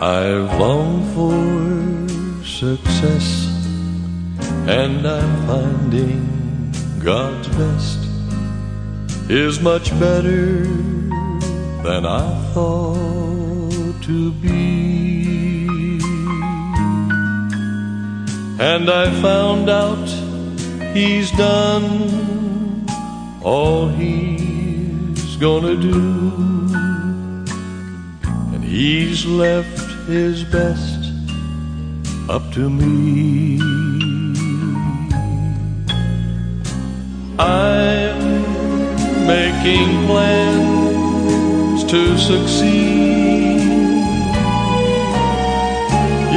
I've longed for success, and I'm finding God's best is much better than I thought to be. And I found out He's done all He's gonna do, and He's left his best up to me. I'm making plans to succeed.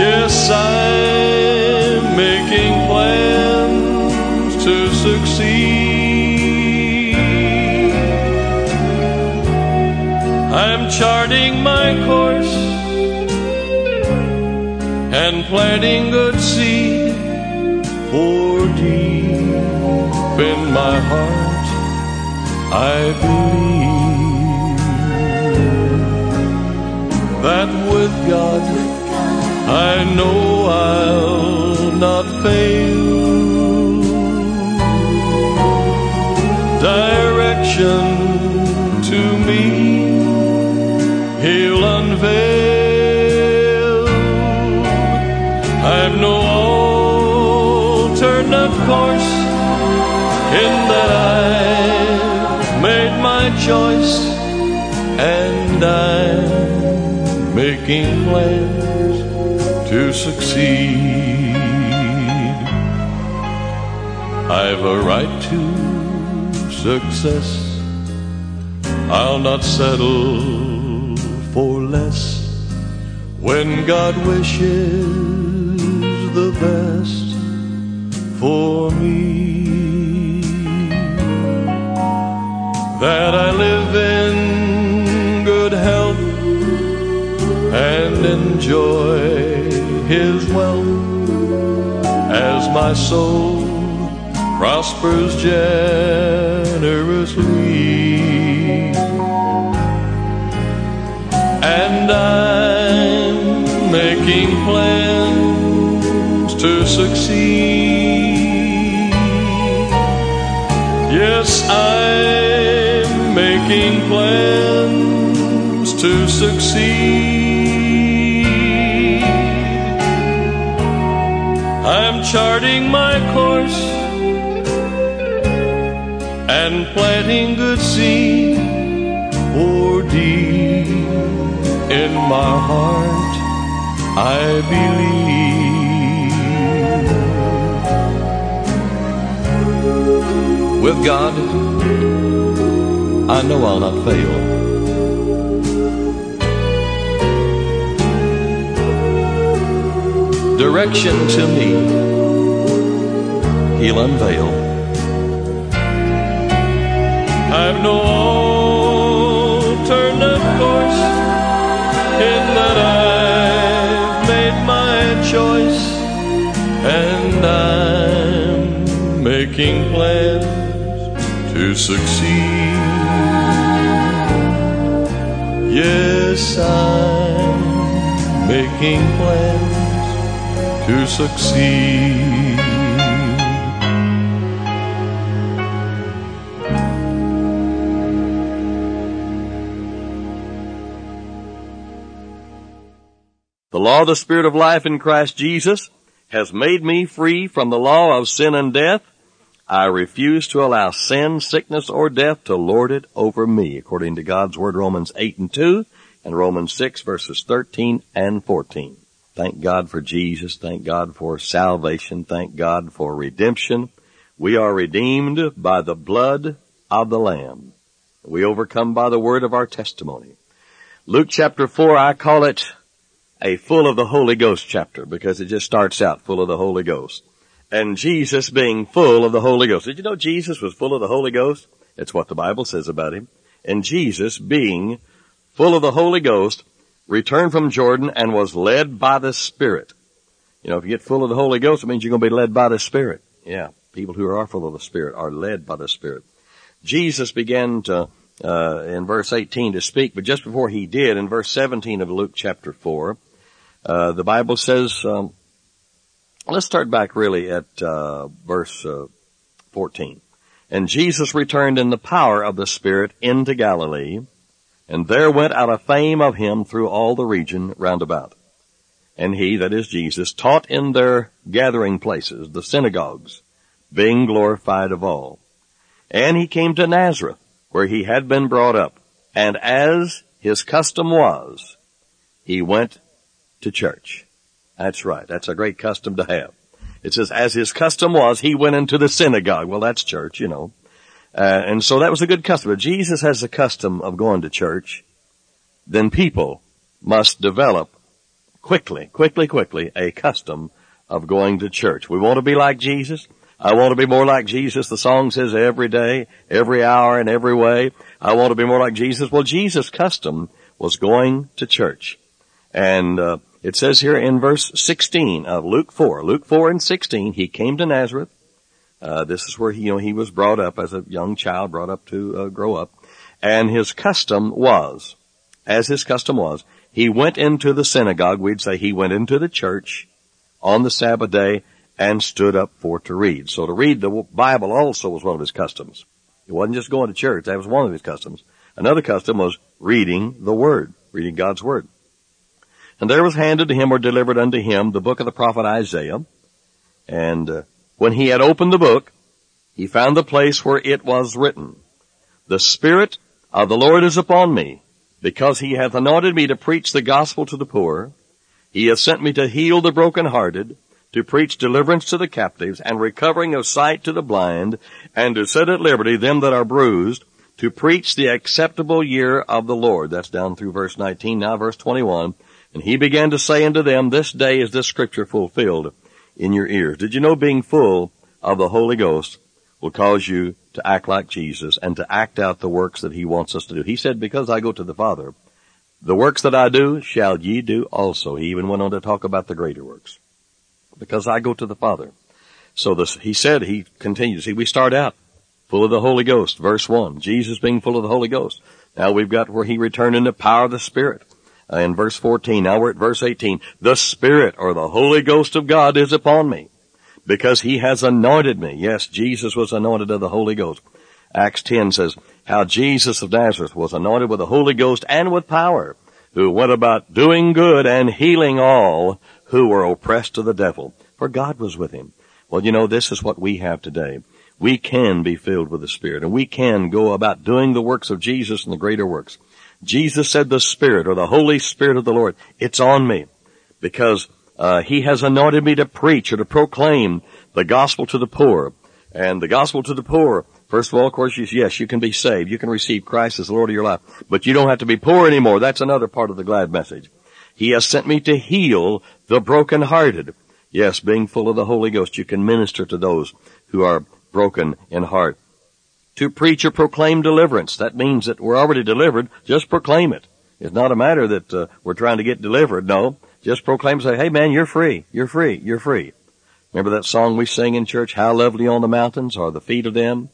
Yes, I'm making plans to succeed. I'm charting my course planting good seed for deep in my heart. I believe that with God I know making plans to succeed. I've a right to success. I'll not settle for less when God wishes the best for me. That I live in and enjoy His wealth as my soul prospers generously. And I'm making plans to succeed. Yes, I'm making plans to succeed. Charting my course and planting good seed for deep in my heart. I believe with God, I know I'll not fail. Direction to me, He'll unveil. I've no alternate course in that I've made my choice and I'm making plans to succeed. Yes, I'm making plans to succeed. Law of the Spirit of life in Christ Jesus has made me free from the law of sin and death. I refuse to allow sin, sickness, or death to lord it over me, according to God's Word, Romans 8 and 2, and Romans 6 verses 13 and 14. Thank God for Jesus. Thank God for salvation. Thank God for redemption. We are redeemed by the blood of the Lamb. We overcome by the word of our testimony. Luke chapter 4, I call it a full of the Holy Ghost chapter because it just starts out full of the Holy Ghost. And Jesus being full of the Holy Ghost. Did you know Jesus was full of the Holy Ghost? It's what the Bible says about him. And Jesus being full of the Holy Ghost returned from Jordan and was led by the Spirit. You know, if you get full of the Holy Ghost, it means you're going to be led by the Spirit. Yeah. People who are full of the Spirit are led by the Spirit. Jesus began to, uh, in verse 18 to speak, but just before he did, in verse 17 of Luke chapter 4, uh, the Bible says, um, let's start back really at, uh, verse, uh, 14. And Jesus returned in the power of the Spirit into Galilee, and there went out a fame of him through all the region round about. And he, that is Jesus, taught in their gathering places, the synagogues, being glorified of all. And he came to Nazareth, where he had been brought up. And as his custom was, he went to church. That's right. That's a great custom to have. It says, as his custom was, he went into the synagogue. Well, that's church, you know. Uh, and so that was a good custom. If Jesus has a custom of going to church, then people must develop quickly, quickly, quickly a custom of going to church. We want to be like Jesus. I want to be more like Jesus. The song says every day, every hour, and every way. I want to be more like Jesus. Well, Jesus' custom was going to church. And uh, it says here in verse 16 of Luke 4, Luke 4 and 16, he came to Nazareth uh, this is where he, you know, he was brought up as a young child, brought up to uh, grow up. And his custom was, as his custom was, he went into the synagogue, we'd say he went into the church on the Sabbath day and stood up for to read. So to read the Bible also was one of his customs. It wasn't just going to church, that was one of his customs. Another custom was reading the Word, reading God's Word. And there was handed to him or delivered unto him the book of the prophet Isaiah. And uh, when he had opened the book, he found the place where it was written, The Spirit of the Lord is upon me, because he hath anointed me to preach the gospel to the poor. He hath sent me to heal the brokenhearted, to preach deliverance to the captives, and recovering of sight to the blind, and to set at liberty them that are bruised, to preach the acceptable year of the Lord. That's down through verse 19, now verse 21. And he began to say unto them, This day is this scripture fulfilled in your ears. Did you know being full of the Holy Ghost will cause you to act like Jesus and to act out the works that He wants us to do? He said, because I go to the Father, the works that I do shall ye do also. He even went on to talk about the greater works. Because I go to the Father. So this, he said, he continues, see, we start out full of the Holy Ghost, verse 1. Jesus being full of the Holy Ghost. Now we've got where he returned in the power of the Spirit Uh, in verse 14. Now we're at verse 18. The Spirit or the Holy Ghost of God is upon me because he has anointed me. Yes, Jesus was anointed of the Holy Ghost. Acts 10 says, how Jesus of Nazareth was anointed with the Holy Ghost and with power, who went about doing good and healing all who were oppressed of the devil, for God was with him. Well, you know, this is what we have today. We can be filled with the Spirit and we can go about doing the works of Jesus and the greater works. Jesus said the Spirit or the Holy Spirit of the Lord, it's on me because uh, He has anointed me to preach or to proclaim the gospel to the poor. And the gospel to the poor, first of all, of course, yes, you can be saved. You can receive Christ as the Lord of your life. But you don't have to be poor anymore. That's another part of the glad message. He has sent me to heal the brokenhearted. Yes, being full of the Holy Ghost, you can minister to those who are broken in heart to preach or proclaim deliverance. That means that we're already delivered. Just proclaim it. It's not a matter that uh, we're trying to get delivered. No, just proclaim. Say, "Hey, man, you're free. You're free. You're free." Remember that song we sing in church? How lovely on the mountains are the feet of them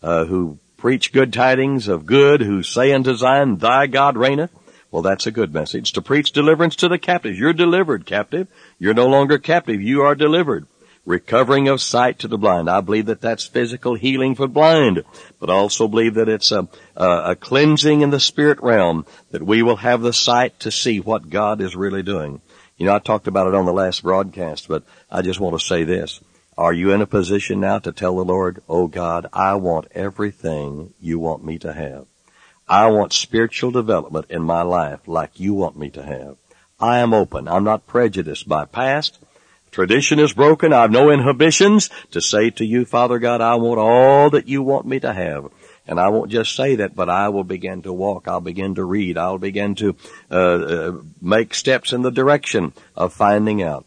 uh, who preach good tidings of good, who say unto Zion, "Thy God reigneth." Well, that's a good message. To preach deliverance to the captives. You're delivered, captive. You're no longer captive. You are delivered recovering of sight to the blind. I believe that that's physical healing for blind, but also believe that it's a, a, a, cleansing in the spirit realm that we will have the sight to see what God is really doing You know, I talked about it on the last broadcast, but I just want to say this. Are you in a position now to tell the Lord, Oh God, I want everything you want me to have. I want spiritual development in my life like you want me to have. I am open. I'm not prejudiced by past. Tradition is broken. I've no inhibitions to say to you, Father God, I want all that you want me to have. And I won't just say that, but I will begin to walk. I'll begin to read. I'll begin to uh, uh, make steps in the direction of finding out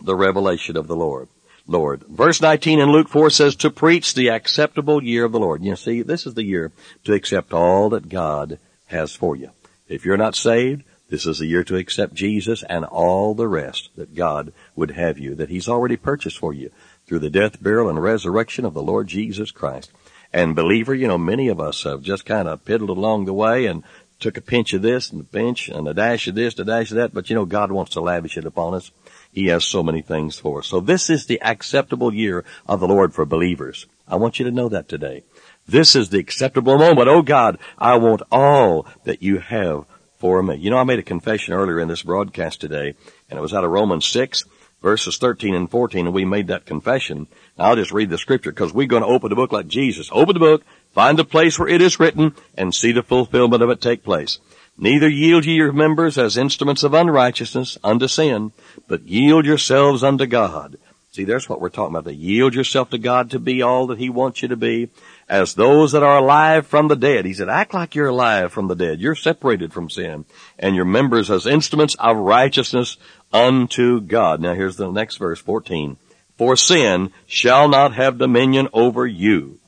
the revelation of the Lord. Lord. Verse 19 in Luke 4 says, to preach the acceptable year of the Lord. You see, this is the year to accept all that God has for you. If you're not saved, this is the year to accept Jesus and all the rest that God would have you, that He's already purchased for you through the death, burial, and resurrection of the Lord Jesus Christ. And believer, you know, many of us have just kind of piddled along the way and took a pinch of this and a pinch and a dash of this, a dash of that, but you know, God wants to lavish it upon us. He has so many things for us. So this is the acceptable year of the Lord for believers. I want you to know that today. This is the acceptable moment. Oh God, I want all that you have for me. You know, I made a confession earlier in this broadcast today, and it was out of Romans 6, verses 13 and 14, and we made that confession. Now I'll just read the scripture because we're going to open the book like Jesus. Open the book, find the place where it is written, and see the fulfillment of it take place. Neither yield ye your members as instruments of unrighteousness unto sin, but yield yourselves unto God. See, there's what we're talking about. To yield yourself to God to be all that He wants you to be, as those that are alive from the dead. He said, act like you're alive from the dead. You're separated from sin, and your members as instruments of righteousness unto God. Now here's the next verse, 14. For sin shall not have dominion over you.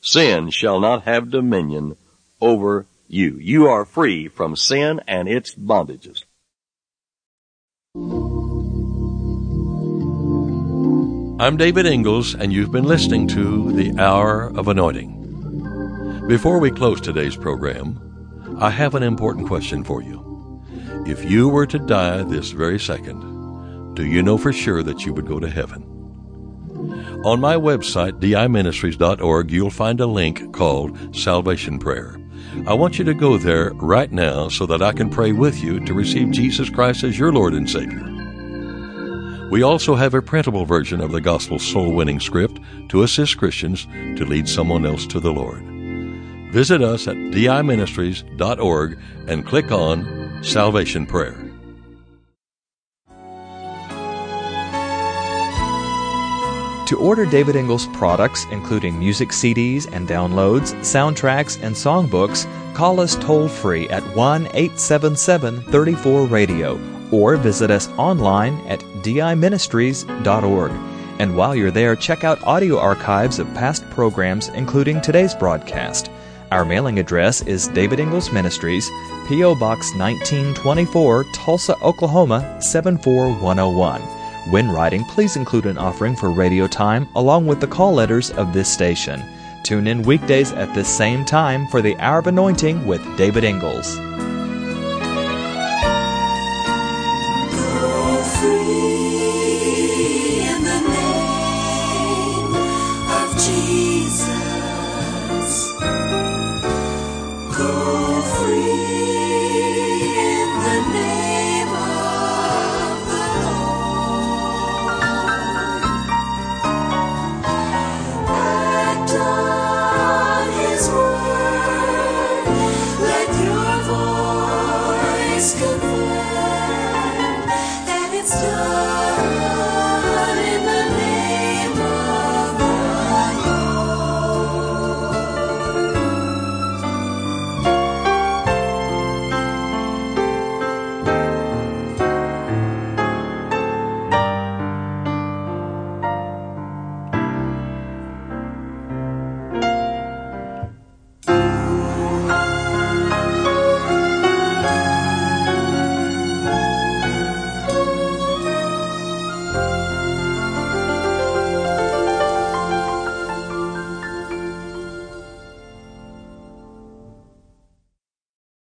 Sin shall not have dominion over you. You are free from sin and its bondages. I'm David Ingles, and you've been listening to The Hour of Anointing. Before we close today's program, I have an important question for you. If you were to die this very second, do you know for sure that you would go to heaven? On my website, diministries.org, you'll find a link called Salvation Prayer. I want you to go there right now so that I can pray with you to receive Jesus Christ as your Lord and Savior. We also have a printable version of the Gospel Soul Winning Script to assist Christians to lead someone else to the Lord. Visit us at diministries.org and click on Salvation Prayer. To order David Ingles products, including music CDs and downloads, soundtracks, and songbooks, call us toll free at 1 877 34 Radio or visit us online at diministries.org. And while you're there, check out audio archives of past programs, including today's broadcast. Our mailing address is David Ingles Ministries, P.O. Box 1924, Tulsa, Oklahoma 74101. When writing, please include an offering for radio time along with the call letters of this station. Tune in weekdays at this same time for the Hour of Anointing with David Ingles.